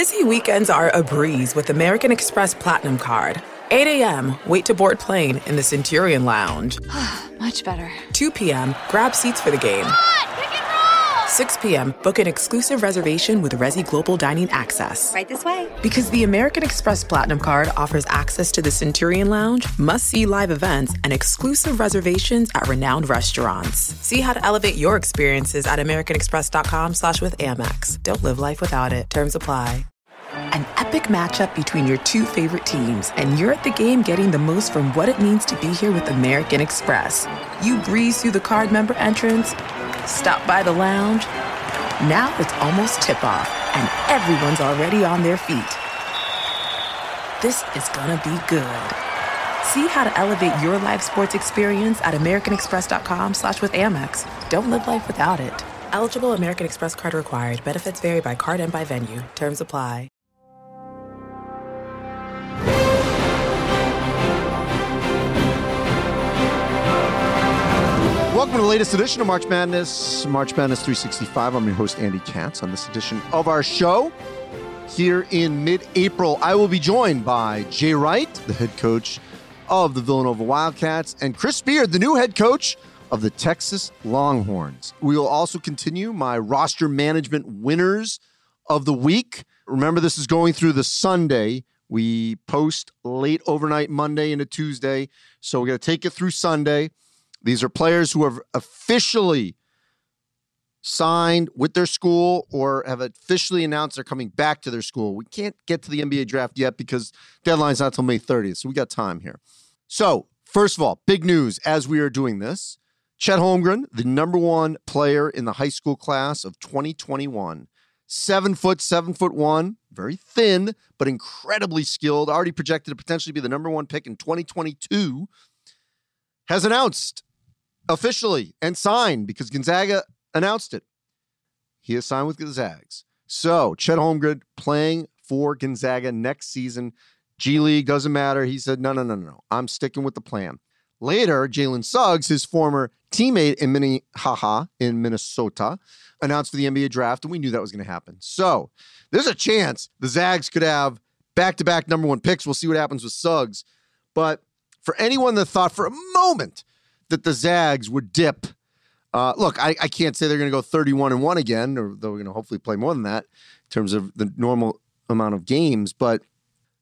Busy weekends are a breeze with American Express Platinum Card. 8 a.m., wait to board plane in the Centurion Lounge. Much better. 2 p.m., grab seats for the game. 6 p.m., book an exclusive reservation with Resy Global Dining Access. Right this way. Because the American Express Platinum Card offers access to the Centurion Lounge, must see live events, and exclusive reservations at renowned restaurants. See how to elevate your experiences at AmericanExpress.com slash with Amex. Don't live life without it. Terms apply. An epic matchup between your two favorite teams, and you're at the game getting the most from what it means to be here with American Express. You breeze through the card member entrance, stop by the lounge. Now it's almost tip off, and everyone's already on their feet. This is gonna be good. See how to elevate your live sports experience at americanexpress.com slash with Amex. Don't live life without it. Eligible American Express card required. Benefits vary by card and by venue. Terms apply. Welcome to the latest edition of March Madness, March Madness 365. I'm your host, Andy Katz. On this edition of our show, here in mid April, I will be joined by Jay Wright, the head coach of the Villanova Wildcats, and Chris Beard, the new head coach of the Texas Longhorns. We will also continue my roster management winners of the week. Remember, this is going through the Sunday. We post late overnight Monday into Tuesday. So we're going to take it through Sunday. These are players who have officially signed with their school or have officially announced they're coming back to their school. We can't get to the NBA draft yet because deadline's not until May 30th. So we got time here. So, first of all, big news as we are doing this. Chet Holmgren, the number one player in the high school class of 2021. Seven foot, seven foot one, very thin, but incredibly skilled. Already projected to potentially be the number one pick in 2022. Has announced officially and signed because Gonzaga announced it. He has signed with the Zags. So Chet Holmgren playing for Gonzaga next season. G League doesn't matter. He said, no, no, no, no. I'm sticking with the plan. Later, Jalen Suggs, his former teammate in Minnehaha in Minnesota, announced for the NBA draft, and we knew that was going to happen. So there's a chance the Zags could have back-to-back number one picks. We'll see what happens with Suggs. But for anyone that thought for a moment that the Zags would dip, uh, look, I, I can't say they're going to go 31 and one again, or they're going to hopefully play more than that in terms of the normal amount of games, but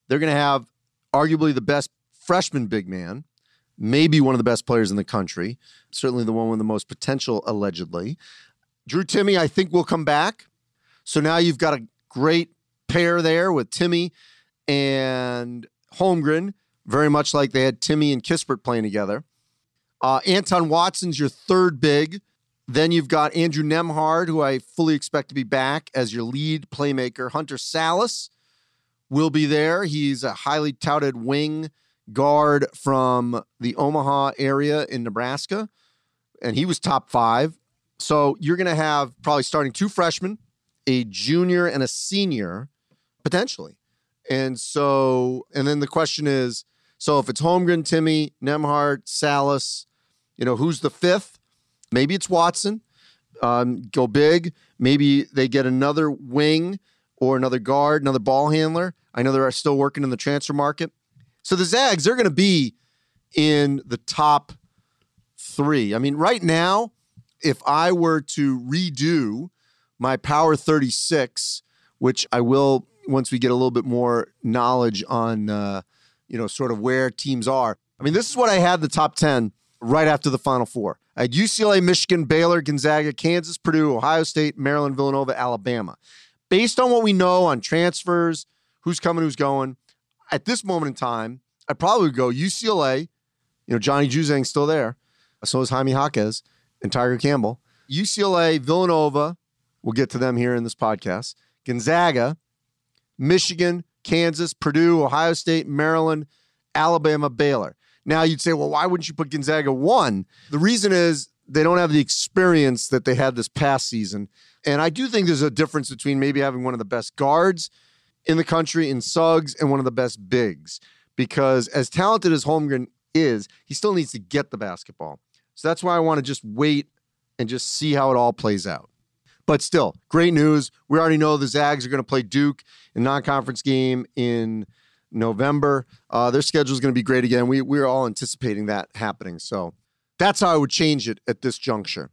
they're going to have arguably the best freshman big man maybe one of the best players in the country, certainly the one with the most potential, allegedly. Drew Timme, I think, will come back. So now you've got a great pair there with Timme and Holmgren, very much like they had Timme and Kispert playing together. Uh, Anton Watson's your third big. Then you've got Andrew Nembhard, who I fully expect to be back as your lead playmaker. Hunter Sallis will be there. He's a highly touted wing guard from the Omaha area in Nebraska, and he was top five. So you're going to have probably starting two freshmen, a junior, and a senior potentially. And so, and then the question is so if it's Holmgren, Timme, Nembhard, Sallis, you know, who's the fifth? Maybe it's Watson. Um, go big. Maybe they get another wing or another guard, another ball handler. I know they're still working in the transfer market. So the Zags, they're going to be in the top three. I mean, right now, if I were to redo my Power 36, which I will once we get a little bit more knowledge on, uh, you know, sort of where teams are. I mean, this is what I had the top 10 right after the Final Four. I had UCLA, Michigan, Baylor, Gonzaga, Kansas, Purdue, Ohio State, Maryland, Villanova, Alabama. Based on what we know on transfers, who's coming, who's going, at this moment in time, I'd probably go UCLA. You know, Johnny Juzang's still there. So is Jaime Jaquez and Tiger Campbell. UCLA, Villanova, we'll get to them here in this podcast. Gonzaga, Michigan, Kansas, Purdue, Ohio State, Maryland, Alabama, Baylor. Now you'd say, well, why wouldn't you put Gonzaga one? The reason is they don't have the experience that they had this past season. And I do think there's a difference between maybe having one of the best guards in the country in Suggs and one of the best bigs. Because as talented as Holmgren is, he still needs to get the basketball. So that's why I want to just wait and just see how it all plays out. But still, great news. We already know the Zags are going to play Duke in non-conference game in November. Uh, their schedule is going to be great again. We we're all anticipating that happening. So that's how I would change it at this juncture.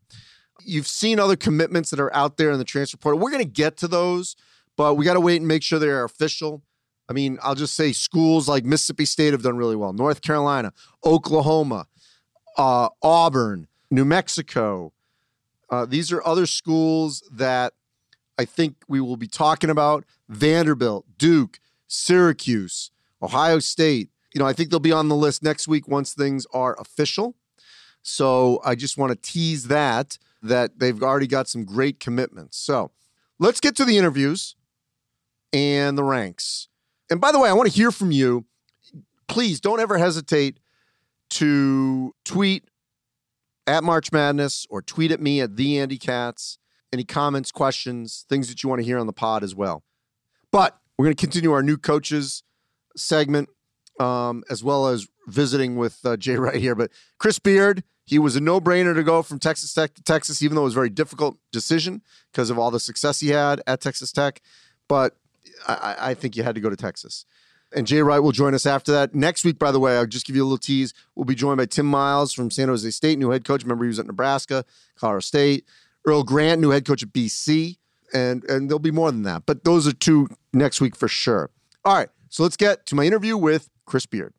You've seen other commitments that are out there in the transfer portal. We're going to get to those, but we got to wait and make sure they are official. I mean, I'll just say schools like Mississippi State have done really well. North Carolina, Oklahoma, uh, Auburn, New Mexico. Uh, these are other schools that I think we will be talking about. Vanderbilt, Duke, Syracuse, Ohio State. You know, I think they'll be on the list next week once things are official. So I just want to tease that that they've already got some great commitments. So let's get to the interviews and the ranks. And by the way, I want to hear from you. Please don't ever hesitate to tweet at March Madness or tweet at me at the Andy Katz. Any comments, questions, things that you want to hear on the pod as well. But we're going to continue our new coaches segment um, as well as visiting with uh, Jay right here. But Chris Beard, he was a no-brainer to go from Texas Tech to Texas, even though it was a very difficult decision because of all the success he had at Texas Tech. But I, I think you had to go to Texas. And Jay Wright will join us after that. Next week, by the way, I'll just give you a little tease. We'll be joined by Tim Miles from San Jose State, new head coach. Remember, he was at Nebraska, Colorado State. Earl Grant, new head coach at BC. And, and there'll be more than that. But those are two next week for sure. All right. So let's get to my interview with Chris Beard.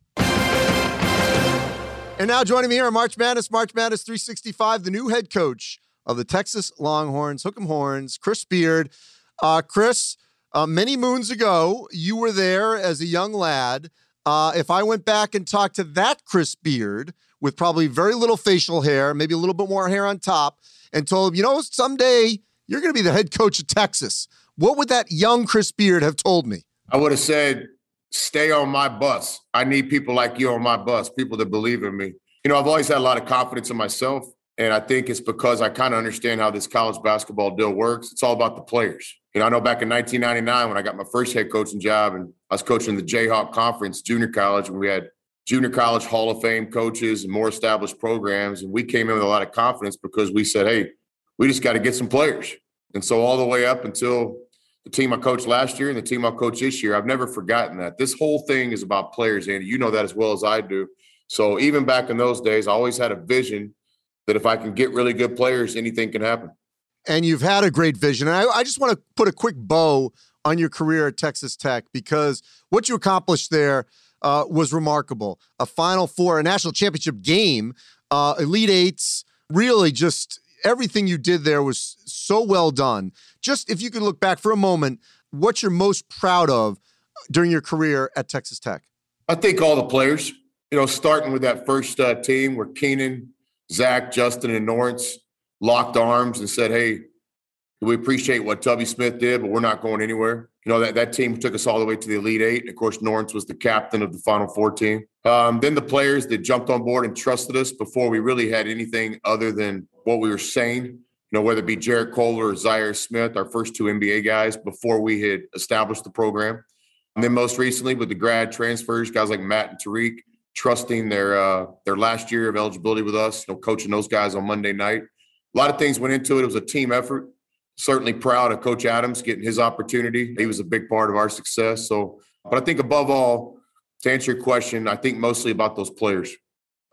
And now joining me here on March Madness, March Madness 365, the new head coach of the Texas Longhorns, Hook'em Horns, Chris Beard. Uh, Chris, uh, many moons ago, you were there as a young lad. Uh, if I went back and talked to that Chris Beard with probably very little facial hair, maybe a little bit more hair on top, and told him, you know, someday you're going to be the head coach of Texas, what would that young Chris Beard have told me? I would have said, stay on my bus. I need people like you on my bus, people that believe in me. You know, I've always had a lot of confidence in myself. And I think it's because I kind of understand how this college basketball deal works. It's all about the players. You know, I know back in 1999 when I got my first head coaching job and I was coaching the Jayhawk Conference junior college, and we had junior college Hall of Fame coaches and more established programs. And we came in with a lot of confidence because we said, hey, we just got to get some players. And so all the way up until the team I coached last year and the team I'll coach this year, I've never forgotten that. This whole thing is about players, Andy. You know that as well as I do. So even back in those days, I always had a vision that if I can get really good players, anything can happen. And you've had a great vision. And I, I just want to put a quick bow on your career at Texas Tech because what you accomplished there uh, was remarkable. A Final Four, a national championship game, uh, Elite Eights, really just everything you did there was so well done. Just if you could look back for a moment, what you're most proud of during your career at Texas Tech? I think all the players, you know, starting with that first uh, team where Keenan, Zach, Justin, and Lawrence locked arms and said, hey, we appreciate what Tubby Smith did, but we're not going anywhere. You know, that, that team took us all the way to the Elite Eight. And of course, Lawrence was the captain of the Final Four team. Um, then the players that jumped on board and trusted us before we really had anything other than what we were saying, you know, whether it be Jarrett Culver or Zhaire Smith, our first two NBA guys before we had established the program. And then most recently with the grad transfers, guys like Matt and Tariq, trusting their uh, their last year of eligibility with us, you know, coaching those guys on Monday night. A lot of things went into it. It was a team effort. Certainly proud of Coach Adams getting his opportunity. He was a big part of our success. So, but I think above all, to answer your question, I think mostly about those players.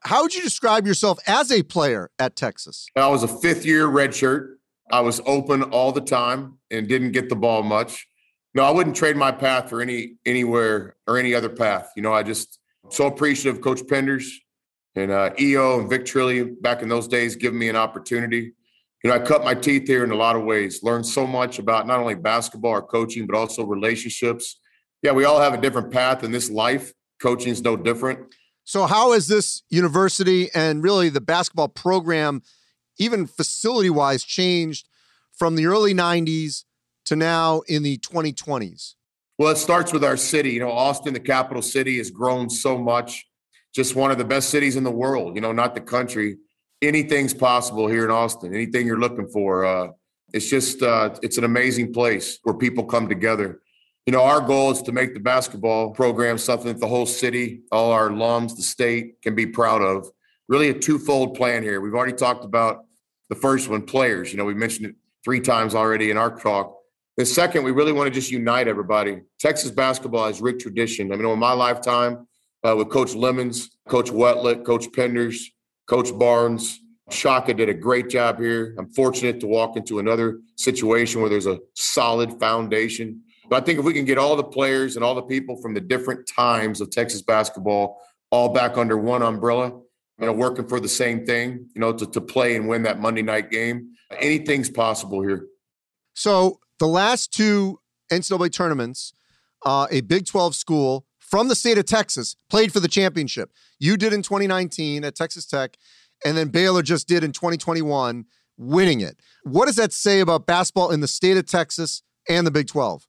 How would you describe yourself as a player at Texas? I was a fifth year redshirt. I was open all the time and didn't get the ball much. No, I wouldn't trade my path for any anywhere or any other path. You know, I just so appreciative of Coach Penders and uh, EO and Vic Trilli back in those days giving me an opportunity. You know, I cut my teeth here in a lot of ways, learned so much about not only basketball or coaching, but also relationships. Yeah, we all have a different path in this life. Coaching is no different. So, how has this university and really the basketball program, even facility wise, changed from the early 90s to now in the 2020s? Well, it starts with our city. You know, Austin, the capital city, has grown so much just one of the best cities in the world, you know, not the country. Anything's possible here in Austin, anything you're looking for. Uh, it's just, uh, it's an amazing place where people come together. You know, our goal is to make the basketball program something that the whole city, all our alums, the state can be proud of. Really a twofold plan here. We've already talked about the first one, players. You know, we mentioned it three times already in our talk. The second, we really want to just unite everybody. Texas basketball has rich tradition. I mean, in my lifetime, uh, with Coach Lemons, Coach Weltlich, Coach Penders, Coach Barnes, Shaka did a great job here. I'm fortunate to walk into another situation where there's a solid foundation. I think if we can get all the players and all the people from the different times of Texas basketball all back under one umbrella, you know, working for the same thing, you know, to, to play and win that Monday night game, anything's possible here. So the last two NCAA tournaments, uh, a Big 12 school from the state of Texas played for the championship. You did in 2019 at Texas Tech, and then Baylor just did in 2021, winning it. What does that say about basketball in the state of Texas and the Big 12?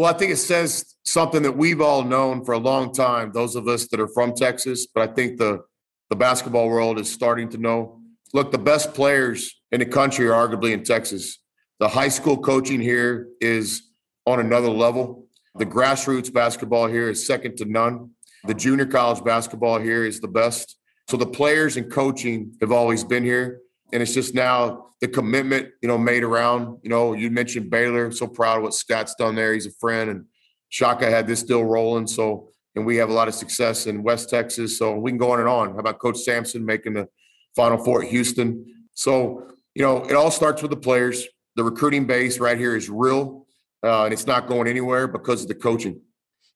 Well, I think it says something that we've all known for a long time, those of us that are from Texas, but I think the, the basketball world is starting to know. Look, the best players in the country are arguably in Texas. The high school coaching here is on another level. The grassroots basketball here is second to none. The junior college basketball here is the best. So the players and coaching have always been here. And it's just now the commitment, you know, made around, you know, you mentioned Baylor. So proud of what Scott's done there. He's a friend. And Shaka had this deal rolling. So, and we have a lot of success in West Texas. So we can go on and on. How about Coach Sampson making the Final Four at Houston? So, you know, it all starts with the players. The recruiting base right here is real, uh, and it's not going anywhere because of the coaching.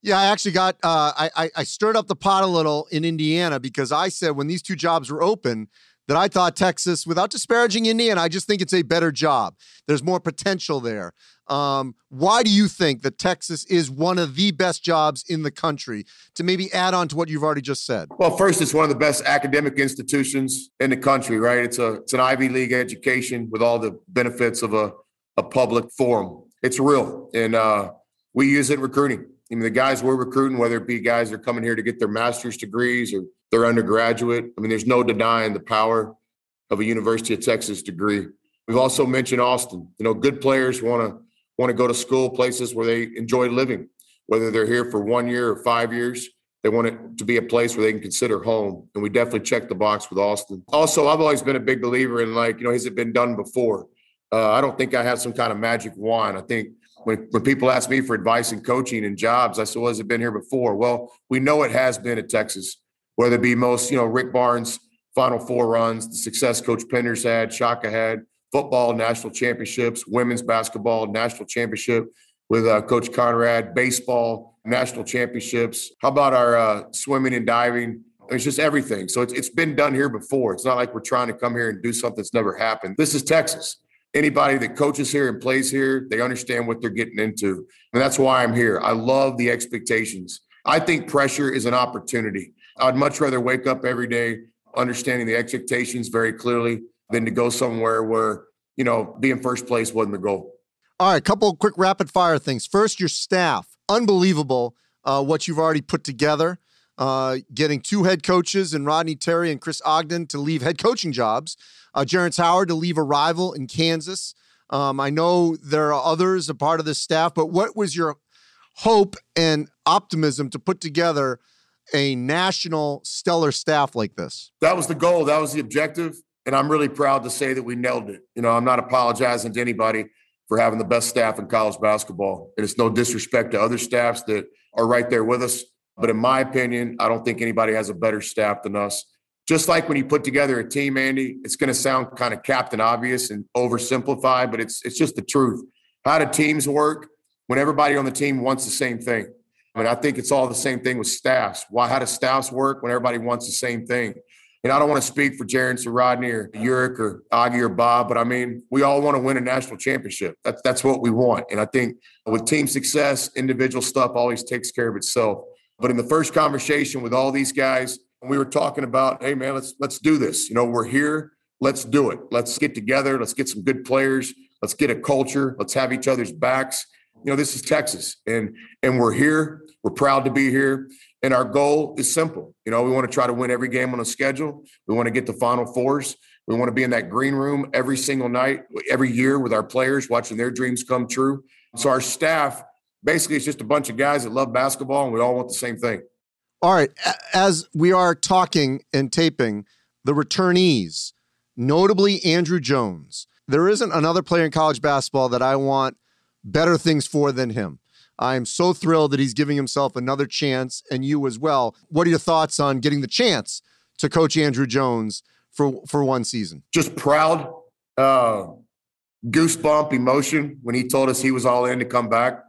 Yeah, I actually got uh, I, I stirred up the pot a little in Indiana because I said when these two jobs were open, that I thought Texas, without disparaging Indiana, I just think it's a better job. There's more potential there. Um, why do you think that Texas is one of the best jobs in the country? To maybe add on to what you've already just said. Well, first, it's one of the best academic institutions in the country, right? It's a it's an Ivy League education with all the benefits of a a public forum. It's real, and uh, we use it recruiting. I mean, the guys we're recruiting, whether it be guys that are coming here to get their master's degrees or their undergraduate. I mean, there's no denying the power of a University of Texas degree. We've also mentioned Austin. You know, good players want to want to go to school places where they enjoy living, whether they're here for one year or five years. They want it to be a place where they can consider home, and we definitely check the box with Austin. Also, I've always been a big believer in like, you know, has it been done before? Uh, I don't think I have some kind of magic wand. I think when, when people ask me for advice and coaching and jobs, I said, well, has it been here before? Well, we know it has been at Texas whether it be most, you know, Rick Barnes' Final Four runs, the success Coach Penders had, Shaka had, football national championships, women's basketball national championship with uh, Coach Conradt, baseball national championships. How about our uh, swimming and diving? It's just everything. So it's, it's been done here before. It's not like we're trying to come here and do something that's never happened. This is Texas. Anybody that coaches here and plays here, they understand what they're getting into. And that's why I'm here. I love the expectations. I think pressure is an opportunity. I'd much rather wake up every day understanding the expectations very clearly than to go somewhere where, you know, being first place wasn't the goal. All right, a couple quick rapid fire things. First, your staff. Unbelievable uh, what you've already put together. Uh, getting two head coaches and Rodney Terry and Chris Ogden to leave head coaching jobs. Uh, Howard to leave a rival in Kansas. Um, I know there are others a part of the staff, but what was your hope and optimism to put together a national stellar staff like this? That was the goal. That was the objective. And I'm really proud to say that we nailed it. You know, I'm not apologizing to anybody for having the best staff in college basketball. And it's no disrespect to other staffs that are right there with us. But in my opinion, I don't think anybody has a better staff than us. Just like when you put together a team, Andy, it's going to sound kind of captain obvious and oversimplified, but it's it's just the truth. How do teams work when everybody on the team wants the same thing? I mean, I think it's all the same thing with staffs. Why? How does staffs work when everybody wants the same thing? And I don't want to speak for or Rodney or Ulric or Augie or Bob, but I mean, we all want to win a national championship. That's that's what we want. And I think with team success, individual stuff always takes care of itself. But in the first conversation with all these guys, we were talking about, hey man, let's let's do this. You know, we're here. Let's do it. Let's get together. Let's get some good players. Let's get a culture. Let's have each other's backs. You know, this is Texas, and and we're here. We're proud to be here. And our goal is simple. You know, we want to try to win every game on a schedule. We want to get the final fours. We want to be in that green room every single night, every year with our players, watching their dreams come true. So our staff basically is just a bunch of guys that love basketball and we all want the same thing. All right. As we are talking and taping, the returnees, notably Andrew Jones, there isn't another player in college basketball that I want better things for than him. I'm so thrilled that he's giving himself another chance and you as well. What are your thoughts on getting the chance to coach Andrew Jones for for one season? Just proud, uh, goosebump emotion when he told us he was all in to come back.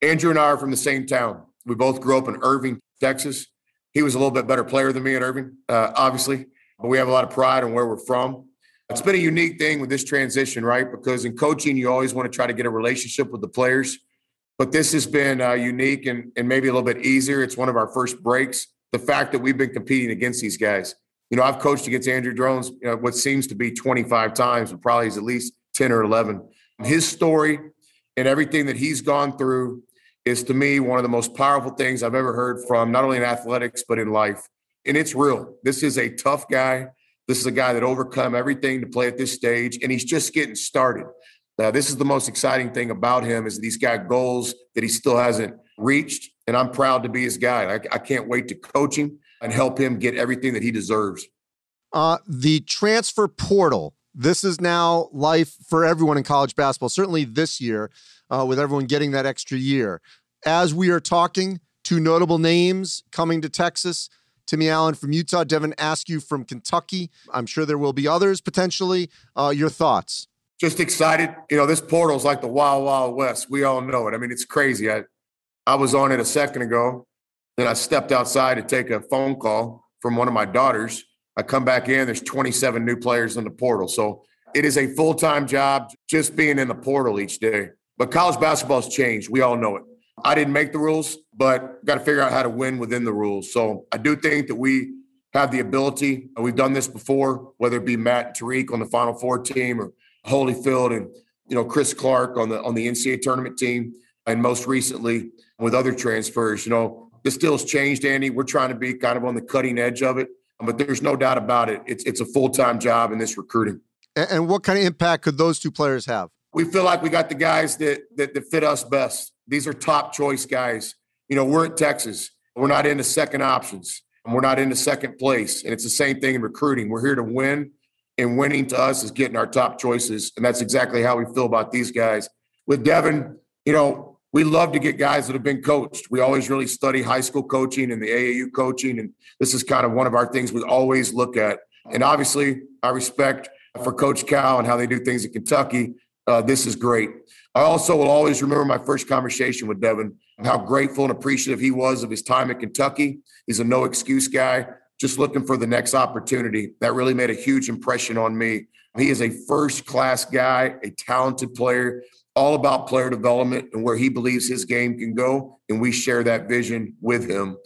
Andrew and I are from the same town. We both grew up in Irving, Texas. He was a little bit better player than me at Irving, uh, obviously, but we have a lot of pride in where we're from. It's been a unique thing with this transition, right? Because in coaching, you always want to try to get a relationship with the players but this has been uh, unique and, and maybe a little bit easier. It's one of our first breaks. The fact that we've been competing against these guys. You know, I've coached against Andrew Jones you know, what seems to be 25 times, but probably is at least 10 or 11. His story and everything that he's gone through is to me one of the most powerful things I've ever heard from not only in athletics, but in life. And it's real. This is a tough guy. This is a guy that overcome everything to play at this stage, and he's just getting started. Uh, this is the most exciting thing about him is he's got goals that he still hasn't reached, and I'm proud to be his guy. I, I can't wait to coach him and help him get everything that he deserves. Uh, the transfer portal. This is now life for everyone in college basketball. Certainly this year, uh, with everyone getting that extra year. As we are talking, two notable names coming to Texas. Timmy Allen from Utah, Devin Askew from Kentucky. I'm sure there will be others potentially. Uh, your thoughts? Just excited. You know, this portal is like the wild, wild west. We all know it. I mean, it's crazy. I, I was on it a second ago. Then I stepped outside to take a phone call from one of my daughters. I come back in, there's 27 new players in the portal. So it is a full time job just being in the portal each day. But college basketball's changed. We all know it. I didn't make the rules, but got to figure out how to win within the rules. So I do think that we have the ability. We've done this before, whether it be Matt and Tariq on the Final Four team or Holyfield and you know Chris Clarke on the on the NCAA tournament team, and most recently with other transfers. You know, this deal's changed, Andy. We're trying to be kind of on the cutting edge of it, but there's no doubt about it. It's it's a full time job in this recruiting. And what kind of impact could those two players have? We feel like we got the guys that that, that fit us best. These are top choice guys. You know, we're in Texas. We're not into second options. We're not into second place. And it's the same thing in recruiting. We're here to win and winning to us is getting our top choices. And that's exactly how we feel about these guys. With Devin, you know, we love to get guys that have been coached. We always really study high school coaching and the AAU coaching. And this is kind of one of our things we always look at. And obviously, I respect for Coach Cal and how they do things in Kentucky. Uh, this is great. I also will always remember my first conversation with Devin, how grateful and appreciative he was of his time at Kentucky. He's a no excuse guy just looking for the next opportunity. That really made a huge impression on me. He is a first class guy, a talented player, all about player development and where he believes his game can go. And we share that vision with him.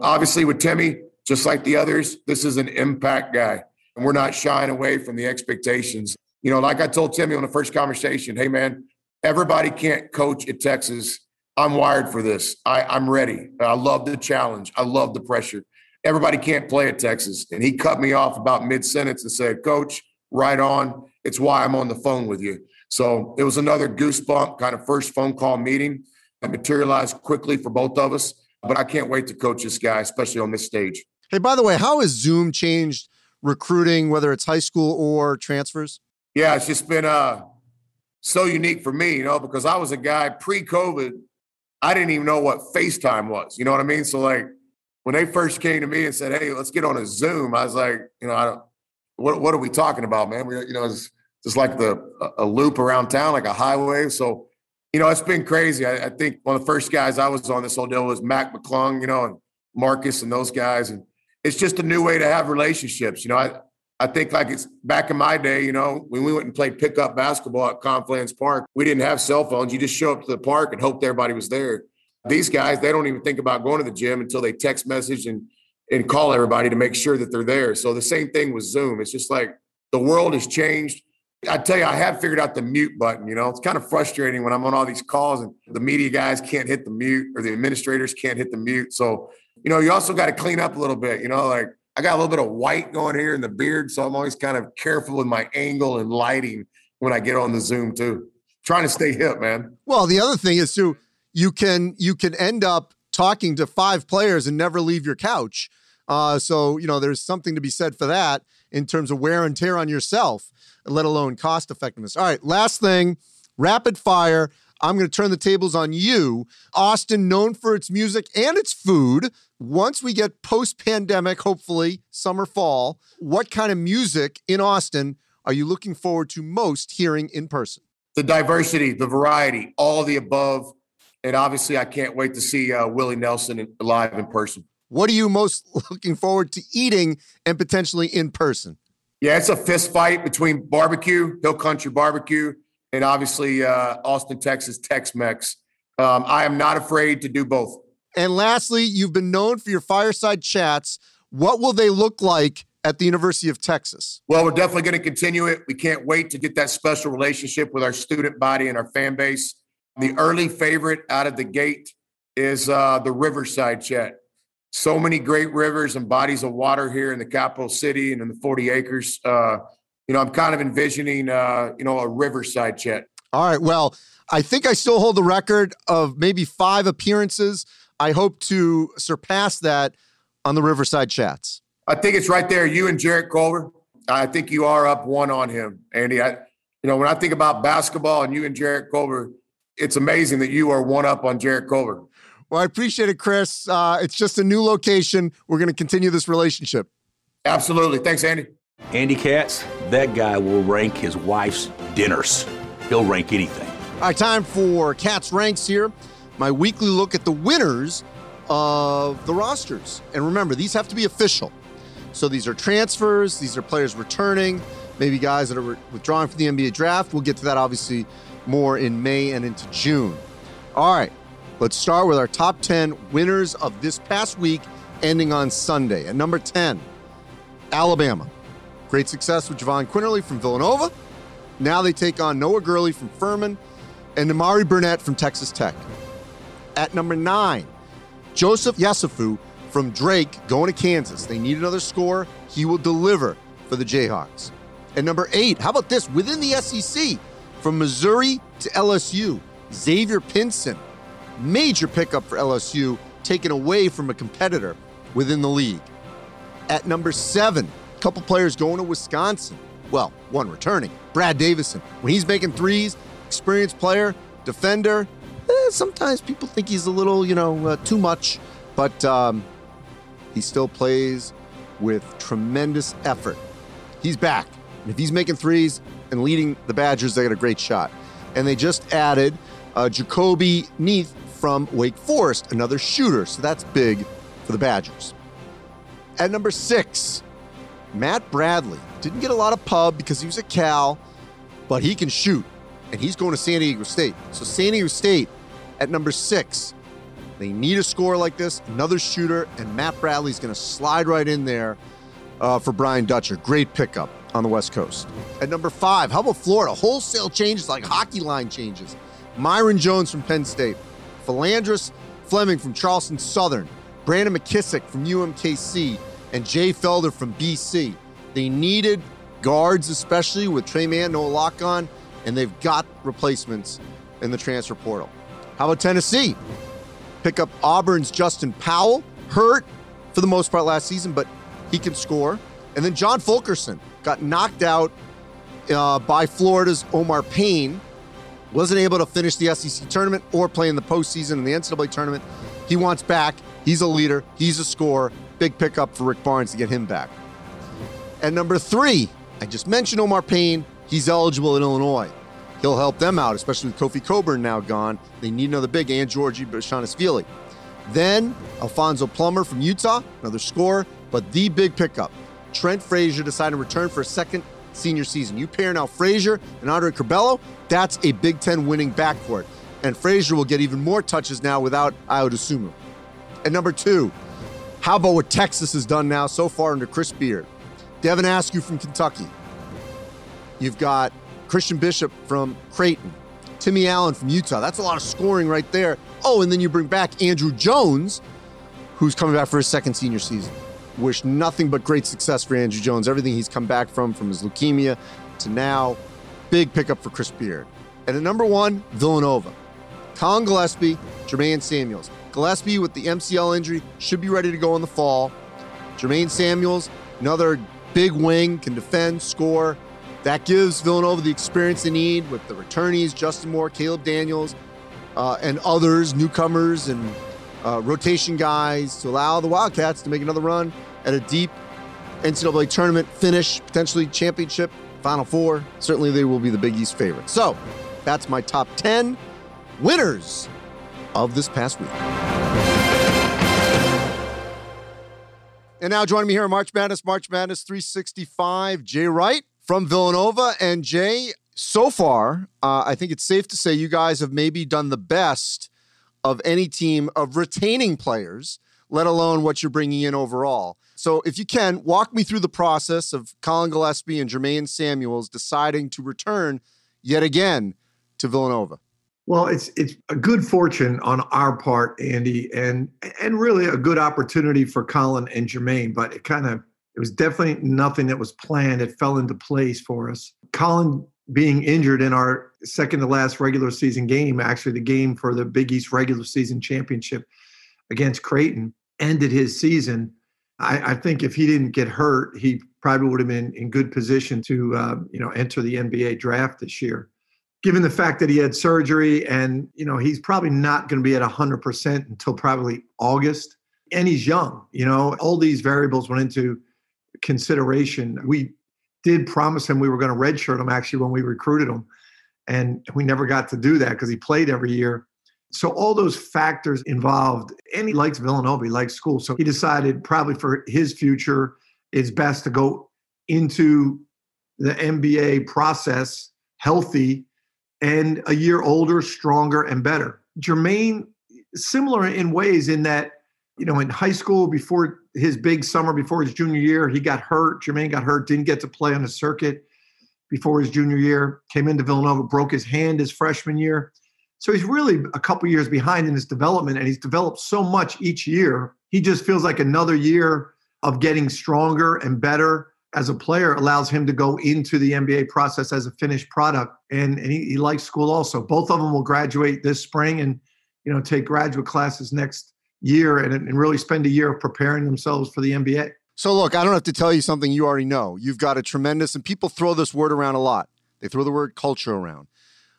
Obviously, with Timmy, just like the others, this is an impact guy. And we're not shying away from the expectations. You know, like I told Timmy on the first conversation, hey, man, everybody can't coach at Texas. I'm wired for this. I, I'm ready. I love the challenge. I love the pressure everybody can't play at Texas. And he cut me off about mid sentence and said, Coach, right on. It's why I'm on the phone with you. So it was another goosebump kind of first phone call meeting that materialized quickly for both of us. But I can't wait to coach this guy, especially on this stage. Hey, by the way, how has Zoom changed recruiting, whether it's high school or transfers? Yeah, it's just been uh, so unique for me, you know, because I was a guy pre COVID. I didn't even know what FaceTime was. You know what I mean? So, like, when they first came to me and said, "Hey, let's get on a Zoom," I was like, you know, I don't. What what are we talking about, man? We, you know, it's just like the a loop around town, like a highway. So, you know, it's been crazy. I, I think one of the first guys I was on this whole deal was Mac McClung, you know, and Marcus and those guys, and it's just a new way to have relationships. You know, I I think like it's back in my day, you know, when we went and played pickup basketball at Confluence Park, we didn't have cell phones. You just show up to the park and hoped everybody was there. These guys, they don't even think about going to the gym until they text message and and call everybody to make sure that they're there. So the same thing with Zoom. It's just like the world has changed. I tell you, I have figured out the mute button. You know, it's kind of frustrating when I'm on all these calls and the media guys can't hit the mute or the administrators can't hit the mute. So, you know, you also got to clean up a little bit. You know, like I got a little bit of white going here in the beard. So I'm always kind of careful with my angle and lighting when I get on the Zoom too. Trying to stay hip, man. Well, the other thing is too, you can you can end up talking to five players and never leave your couch. Uh, so you know there's something to be said for that. in terms of wear and tear on yourself, let alone cost effectiveness. All right, last thing rapid fire. I'm going to turn the tables on you. Austin, known for its music and its food. Once we get post pandemic, hopefully, summer, fall, what kind of music in Austin are you looking forward to most hearing in person? The diversity, the variety, all the above. And obviously, I can't wait to see uh, Willie Nelson live in person. What are you most looking forward to eating and potentially in person? Yeah, it's a fist fight between barbecue, Hill Country Barbecue, and obviously uh, Austin, Texas Tex Mex. Um, I am not afraid to do both. And lastly, you've been known for your fireside chats. What will they look like at the University of Texas? Well, we're definitely going to continue it. We can't wait to get that special relationship with our student body and our fan base. The early favorite out of the gate is uh, the Riverside Chat. So many great rivers and bodies of water here in the capital city and in the 40 acres. Uh, you know, I'm kind of envisioning, uh, you know, a Riverside Chat. All right. Well, I think I still hold the record of maybe five appearances. I hope to surpass that on the Riverside Chats. I think it's right there. You and Jarrett Culver. I think you are up one on him, Andy. I, you know, when I think about basketball and you and Jarrett Culver, it's amazing that you are one up on Jarrett Culver. Well, I appreciate it, Chris. Uh, it's just a new location. We're going to continue this relationship. Absolutely. Thanks, Andy. Andy Katz, that guy will rank his wife's dinners. He'll rank anything. All right, time for Katz Ranks here. My weekly look at the winners of the rosters. And remember, these have to be official. So these are transfers, these are players returning, maybe guys that are withdrawing from the NBA draft. We'll get to that obviously more in May and into June. All right, let's start with our top 10 winners of this past week ending on Sunday. At number 10, Alabama. Great success with Jahvon Quinerly from Villanova. Now they take on Noah Gurley from Furman and Nimari Burnett from Texas Tech. At number nine, Joseph Yesufu from Drake going to Kansas. They need another score. He will deliver for the Jayhawks. At number eight, how about this? Within the SEC, from Missouri to LSU, Xavier Pinson. Major pickup for LSU, taken away from a competitor within the league. At number seven, a couple players going to Wisconsin. Well, one returning, Brad Davison. When he's making threes, experienced player, defender. Eh, sometimes people think he's a little, you know, uh, too much, but um, he still plays with tremendous effort. He's back. And if he's making threes and leading the Badgers, they got a great shot. And they just added uh, Jahcobi Neath from Wake Forest, another shooter. So that's big for the Badgers. At number six, Matt Bradley. Didn't get a lot of pub because he was at Cal, but he can shoot. And he's going to San Diego State. So San Diego State at number six. They need a score like this, another shooter, and Matt Bradley's going to slide right in there uh, for Brian Dutcher. Great pickup on the West Coast. At number five, how about Florida? Wholesale changes like hockey line changes. Myron Jones from Penn State, Phlandrous Fleming from Charleston Southern, Brandon McKissic from UMKC, and Jay Felder from BC. They needed guards, especially with Tre Mann, no lock on, and they've got replacements in the transfer portal. How about Tennessee? Pick up Auburn's Justin Powell, hurt for the most part last season, but he can score. And then John Fulkerson got knocked out uh, by Florida's Omar Payne. Wasn't able to finish the SEC tournament or play in the postseason in the NCAA tournament. He wants back. He's a leader. He's a scorer. Big pickup for Rick Barnes to get him back. And number three, I just mentioned Omar Payne. He's eligible in Illinois. He'll help them out, especially with Kofi Cockburn now gone. They need another big and Giorgi Bezhanishvili. Then Alfonso Plummer from Utah, another scorer, but the big pickup. Trent Frazier decided to return for a second senior season. You pair now Frazier and Andre Curbelo, that's a Big Ten winning backcourt. And Frazier will get even more touches now without Ayo Dosunmu. And number two, how about what Texas has done now so far under Chris Beard? Devin Askew from Kentucky. You've got Christian Bishop from Creighton. Timmy Allen from Utah. That's a lot of scoring right there. Oh, and then you bring back Andrew Jones, who's coming back for his second senior season. Wish nothing but great success for Andrew Jones. Everything he's come back from, from his leukemia to now. Big pickup for Chris Beard. And at number one, Villanova. Collin Gillespie, Jermaine Samuels. Gillespie with the MCL injury should be ready to go in the fall. Jermaine Samuels, another big wing, can defend, score. That gives Villanova the experience they need with the returnees, Justin Moore, Caleb Daniels, uh, and others, newcomers and uh, rotation guys to allow the Wildcats to make another run at a deep NCAA tournament finish, potentially championship, Final Four. Certainly, they will be the Big East favorite. So, that's my top 10 winners of this past week. And now joining me here March Madness, March Madness 365, Jay Wright from Villanova. And Jay, so far, uh, I think it's safe to say you guys have maybe done the best of any team of retaining players, let alone what you're bringing in overall. So, if you can, walk me through the process of Collin Gillespie and Jermaine Samuels deciding to return yet again to Villanova. Well, it's it's a good fortune on our part, Andy, and and really a good opportunity for Collin and Jermaine. But it kind of it was definitely nothing that was planned. It fell into place for us. Collin being injured in our second to last regular season game, actually the game for the Big East regular season championship against Creighton, ended his season. I, I think if he didn't get hurt, he probably would have been in good position to uh, you know enter the NBA draft this year. Given the fact that he had surgery and you know he's probably not going to be at 100% until probably august. And he's young you know all these variables went into consideration. We did promise him we were going to redshirt him actually when we recruited him. And we never got to do that because he played every year. So all those factors involved and he likes villanova he likes school. So he decided probably for his future it's best to go into the nba process healthy and a year older, stronger, and better. Jermaine, similar in ways in that, you know, in high school before his big summer, before his junior year, he got hurt. Jermaine got hurt, didn't get to play on the circuit before his junior year, came into Villanova, broke his hand his freshman year. So he's really a couple years behind in his development, and he's developed so much each year. He just feels like another year of getting stronger and better as a player allows him to go into the NBA process as a finished product. And, and he, he likes school also. Both of them will graduate this spring and, you know, take graduate classes next year and, and really spend a year preparing themselves for the NBA. So, look, I don't have to tell you something you already know. You've got a tremendous, and people throw this word around a lot. They throw the word culture around.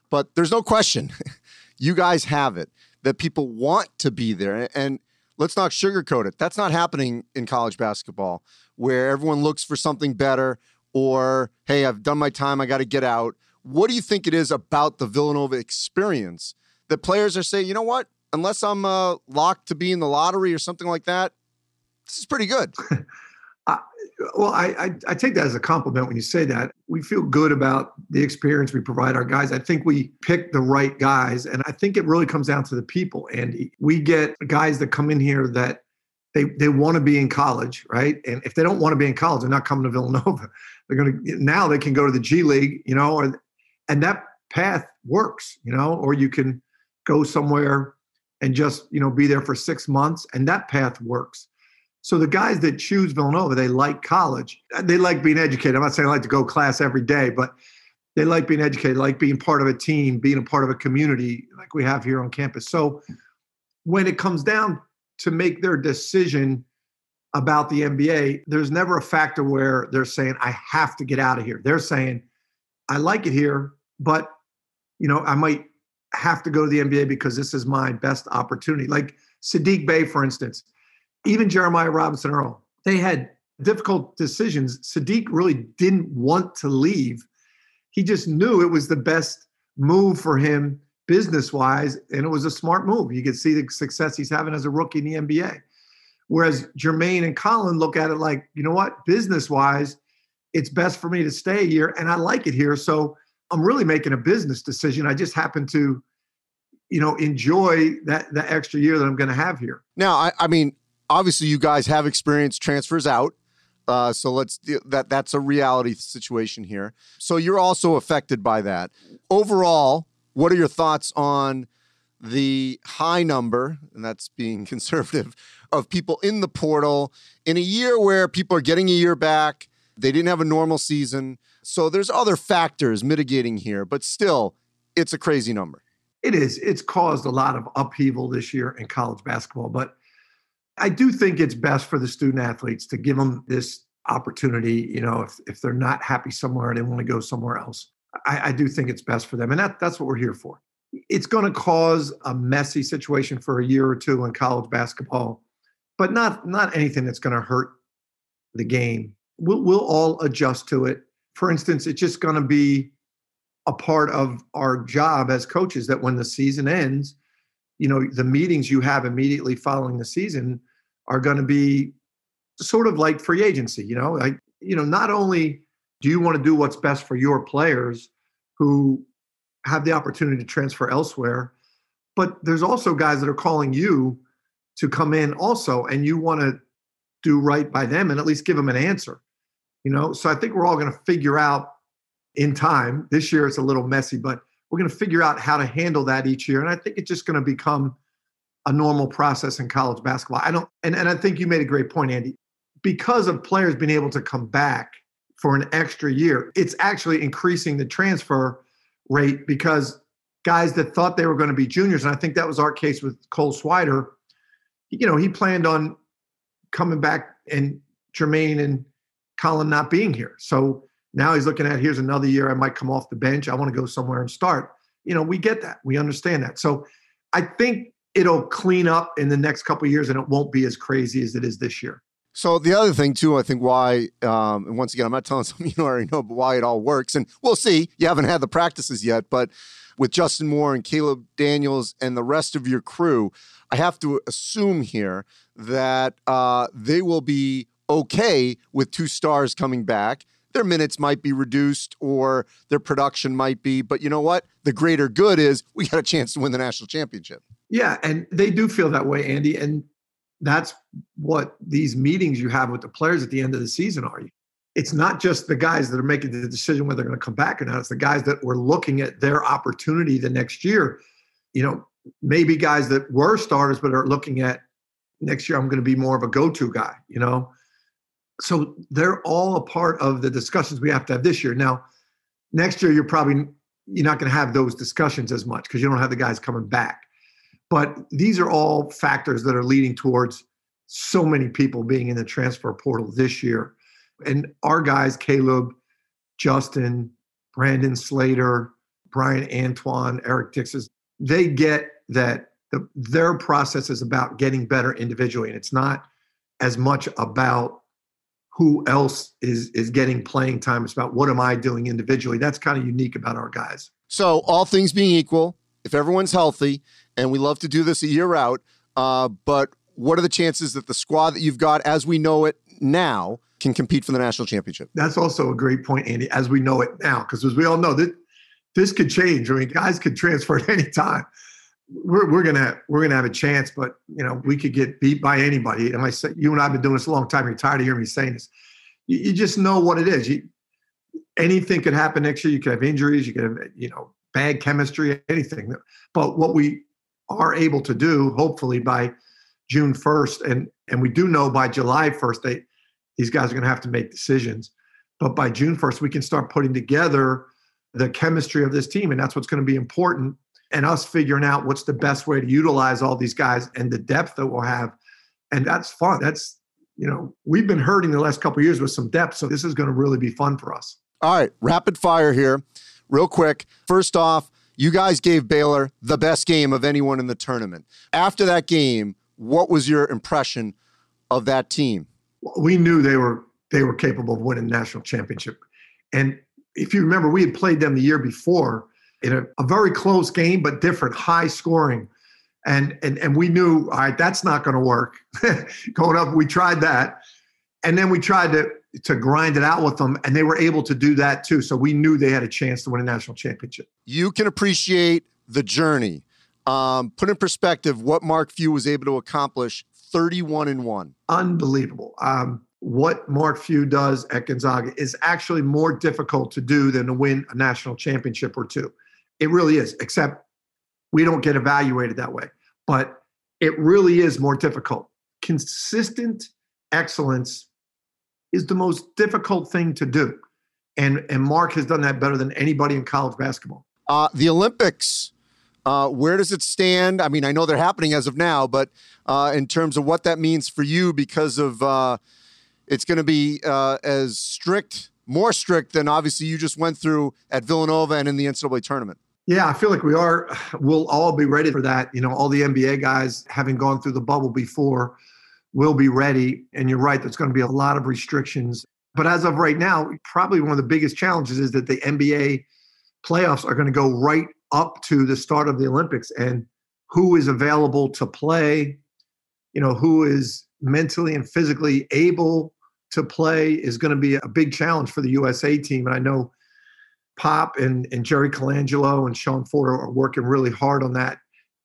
But there's no question, you guys have it that people want to be there. And let's not sugarcoat it. That's not happening in college basketball where everyone looks for something better or, hey, I've done my time, I got to get out. What do you think it is about the Villanova experience that players are saying, you know what, unless I'm uh, locked to be in the lottery or something like that, this is pretty good? well, I, I, I take that as a compliment when you say that. We feel good about the experience we provide our guys. I think we pick the right guys, and I think it really comes down to the people. Andy, we get guys that come in here that they they want to be in college, right? And if they don't want to be in college, they're not coming to Villanova. They're going to now they can go to the G League, you know, or, and that path works, you know, or you can go somewhere and just you know be there for six months, and that path works. So the guys that choose Villanova, they like college. They like being educated. I'm not saying I like to go class every day, but they like being educated, like being part of a team, being a part of a community like we have here on campus. So when it comes down to make their decision about the NBA, there's never a factor where they're saying, I have to get out of here. They're saying, I like it here, but you know, I might have to go to the NBA because this is my best opportunity. Like Saddiq Bey, for instance, even Jeremiah Robinson Earl, they had difficult decisions. Sadiq really didn't want to leave. He just knew it was the best move for him business wise, and it was a smart move. You can see the success he's having as a rookie in the NBA. Whereas Jermaine and Collin look at it like, you know what, business wise, it's best for me to stay here, and I like it here. So I'm really making a business decision. I just happen to, you know, enjoy that that extra year that I'm going to have here. Now, I, I mean, obviously you guys have experienced transfers out. Uh, so let's that that's a reality situation here. So you're also affected by that. Overall, what are your thoughts on the high number, and that's being conservative, of people in the portal in a year where people are getting a year back? They didn't have a normal season. So there's other factors mitigating here, but still, it's a crazy number. It is. It's caused a lot of upheaval this year in college basketball, but I do think it's best for the student athletes to give them this opportunity. You know, if if they're not happy somewhere and they want to go somewhere else, I, I do think it's best for them, and that that's what we're here for. It's going to cause a messy situation for a year or two in college basketball, but not not anything that's going to hurt the game. We'll we'll all adjust to it. For instance, it's just going to be a part of our job as coaches that when the season ends, you know, the meetings you have immediately following the season are going to be sort of like free agency, you know, like, you know, not only do you want to do what's best for your players who have the opportunity to transfer elsewhere, but there's also guys that are calling you to come in also, and you want to do right by them and at least give them an answer, you know. So I think we're all going to figure out in time. This year it's a little messy, but we're going to figure out how to handle that each year. And I think it's just going to become a normal process in college basketball. I don't, and, and I think you made a great point, Andy. Because of players being able to come back for an extra year, it's actually increasing the transfer rate because guys that thought they were going to be juniors, and I think that was our case with Cole Swider, you know, he planned on coming back and Jermaine and Collin not being here. So now he's looking at here's another year I might come off the bench. I want to go somewhere and start. You know, we get that. We understand that. So I think it'll clean up in the next couple years and it won't be as crazy as it is this year. So the other thing too, I think why, um, and once again, I'm not telling something you already know, but why it all works, and we'll see. You haven't had the practices yet, but with Justin Moore and Caleb Daniels and the rest of your crew, I have to assume here that uh, they will be okay with two stars coming back their minutes might be reduced or their production might be. But you know what? The greater good is we got a chance to win the national championship. Yeah, and they do feel that way, Andy. And that's what these meetings you have with the players at the end of the season are. It's not just the guys that are making the decision whether they're going to come back or not. It's the guys that were looking at their opportunity the next year. You know, maybe guys that were starters but are looking at next year. I'm going to be more of a go-to guy. You know, so they're all a part of the discussions we have to have this year. Now, next year you're probably you're not going to have those discussions as much because you don't have the guys coming back. But these are all factors that are leading towards so many people being in the transfer portal this year. And our guys, Caleb, Justin, Brandon Slater, Bryan Antoine, Eric Dixon, they get that the, their process is about getting better individually. And it's not as much about who else is is getting playing time. It's about what am I doing individually. That's kind of unique about our guys. So all things being equal, if everyone's healthy, and we love to do this a year out, uh, but what are the chances that the squad that you've got, as we know it now, can compete for the national championship? That's also a great point, Andy. As we know it now, because as we all know, that this could change. I mean, guys could transfer at any time we're, we're gonna we're gonna have a chance, but you know we could get beat by anybody. And I say you and I've been doing this a long time. You're tired of hearing me saying this. You, you just know what it is. You, anything could happen next year. You could have injuries. You could have you know bad chemistry, anything. But what we are able to do, hopefully by June 1st, and and we do know by July 1st, they these guys are to have to make decisions. But by June 1st, we can start putting together the chemistry of this team, and that's what's going to be important and us figuring out what's the best way to utilize all these guys and the depth that we'll have. And that's fun. That's, you know, we've been hurting the last couple years with some depth. So this is going to really be fun for us. All right, rapid fire here, real quick. First off, you guys gave Baylor the best game of anyone in the tournament. After that game, what was your impression of that team? We knew they were they were capable of winning the national championship. And if you remember, we had played them the year before in a, a very close game, but different, high scoring. And, and, and we knew, all right, that's not going to work. Going up, we tried that. And then we tried to, to grind it out with them, and they were able to do that too. So we knew they had a chance to win a national championship. You can appreciate the journey. Um, put in perspective what Mark Few was able to accomplish 31 and 1. Unbelievable. Um, what Mark Few does at Gonzaga is actually more difficult to do than to win a national championship or two. It really is, except we don't get evaluated that way. But it really is more difficult. Consistent excellence is the most difficult thing to do. And, and Mark has done that better than anybody in college basketball. Uh, the Olympics, uh, where does it stand? I mean, I know they're happening as of now, but uh, in terms of what that means for you because of uh, it's going to be uh, as strict, more strict than obviously you just went through at Villanova and in the NCAA tournament. Yeah, I feel like we are. We'll all be ready for that. You know, all the NBA guys having gone through the bubble before will be ready. And you're right, there's going to be a lot of restrictions. But as of right now, probably one of the biggest challenges is that the NBA playoffs are going to go right up to the start of the Olympics and who is available to play, you know, who is mentally and physically able to play is going to be a big challenge for the USA team. And I know Pop and, and Jerry Colangelo and Sean Ford are working really hard on that.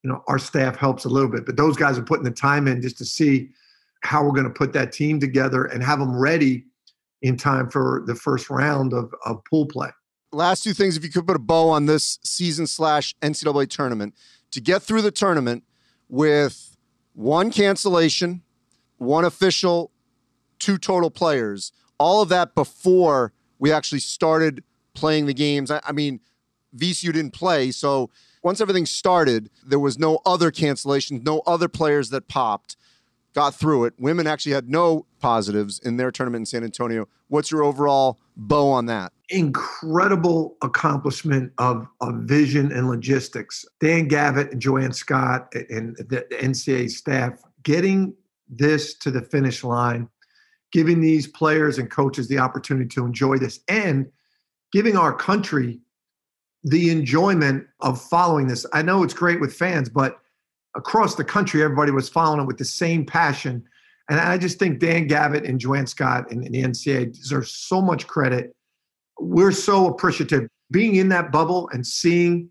You know, our staff helps a little bit, but those guys are putting the time in just to see how we're going to put that team together and have them ready in time for the first round of, of pool play. Last two things, if you could put a bow on this season slash NCAA tournament to get through the tournament with one cancellation, one official, two total players, all of that before we actually started playing the games. I, I mean, VCU didn't play, so once everything started, there was no other cancellations, no other players that popped. Got through it. Women actually had no positives in their tournament in San Antonio. What's your overall bow on that? Incredible accomplishment of, of vision and logistics. Dan Gavitt and Joanne Scott and the NCAA staff getting this to the finish line, giving these players and coaches the opportunity to enjoy this, and giving our country the enjoyment of following this. I know it's great with fans, but across the country, everybody was following it with the same passion. And I just think Dan Gavitt and Joanne Scott and, and the NCAA deserve so much credit. We're so appreciative. Being in that bubble and seeing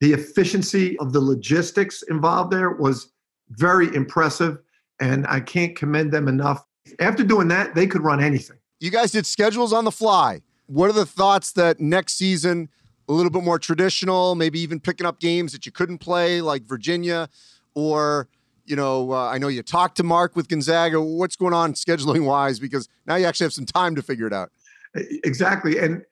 the efficiency of the logistics involved there was very impressive. And I can't commend them enough. After doing that, they could run anything. You guys did schedules on the fly. What are the thoughts that next season, a little bit more traditional, maybe even picking up games that you couldn't play, like Virginia, or you know, uh, I know you talked to Mark with Gonzaga. What's going on scheduling wise? Because now you actually have some time to figure it out. Exactly, and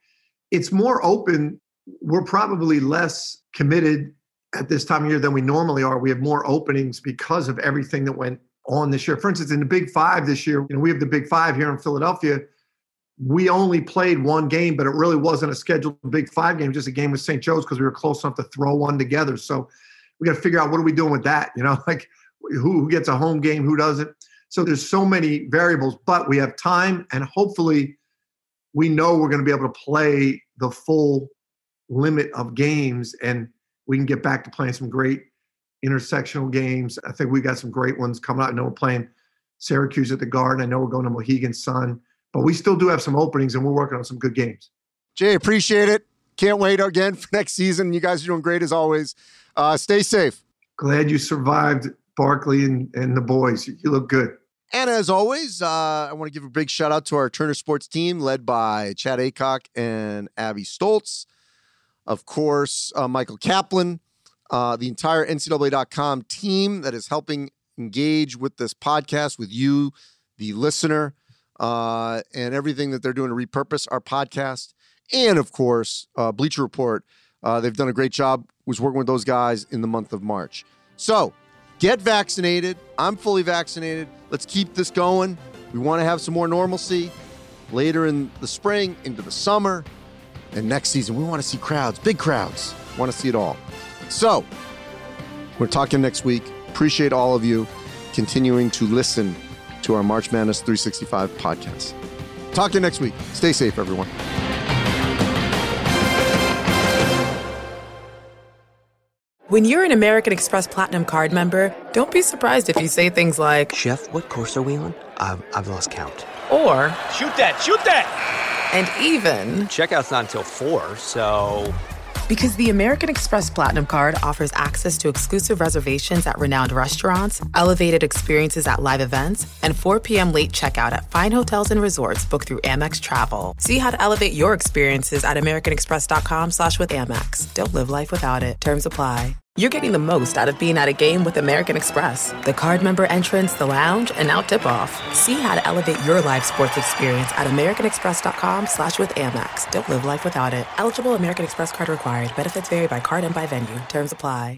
it's more open. We're probably less committed at this time of year than we normally are. We have more openings because of everything that went on this year. For instance, in the Big Five this year, you know, we have the Big Five here in Philadelphia we only played one game, but it really wasn't a scheduled Big Five game, just a game with St. Joe's because we were close enough to throw one together. So we got to figure out what are we doing with that? You know, like who, gets a home game, who doesn't. So there's so many variables, but we have time, and hopefully, we know we're going to be able to play the full limit of games, and we can get back to playing some great intersectional games. I think we got some great ones coming out. I know we're playing Syracuse at the Garden. I know we're going to Mohegan Sun but we still do have some openings and we're working on some good games. Jay, appreciate it. Can't wait again for next season. You guys are doing great as always. Uh, stay safe. Glad you survived Barkley and, and the boys. You look good. And as always, uh, I want to give a big shout out to our Turner Sports team led by Chad Acock and Abby Stoltz. Of course, uh, Michael Kaplan, uh, the entire NCAA.com team that is helping engage with this podcast with you, the listener uh, and everything that they're doing to repurpose our podcast. And of course, uh, Bleacher Report. Uh, they've done a great job. Was working with those guys in the month of March. So get vaccinated. I'm fully vaccinated. Let's keep this going. We want to have some more normalcy later in the spring, into the summer, and next season. We want to see crowds, big crowds. Want to see it all. So we're talking next week. Appreciate all of you continuing to listen to our March Madness 365 podcast. Talk to you next week. Stay safe, everyone. When you're an American Express Platinum card member, don't be surprised if you say things like, Chef, what course are we on? I've, I've lost count. or, Shoot that, shoot that! and even Checkout's not until 4, so. Because the American Express Platinum Card offers access to exclusive reservations at renowned restaurants, elevated experiences at live events, and 4 p.m. late checkout at fine hotels and resorts booked through Amex Travel. See how to elevate your experiences at americanexpress.com slash with Amex. Don't live life without it. Terms apply. You're getting the most out of being at a game with American Express. The card member entrance, the lounge, and now tip-off. See how to elevate your live sports experience at americanexpress.com slash with Amex. Don't live life without it. Eligible American Express card required. Benefits vary by card and by venue. Terms apply.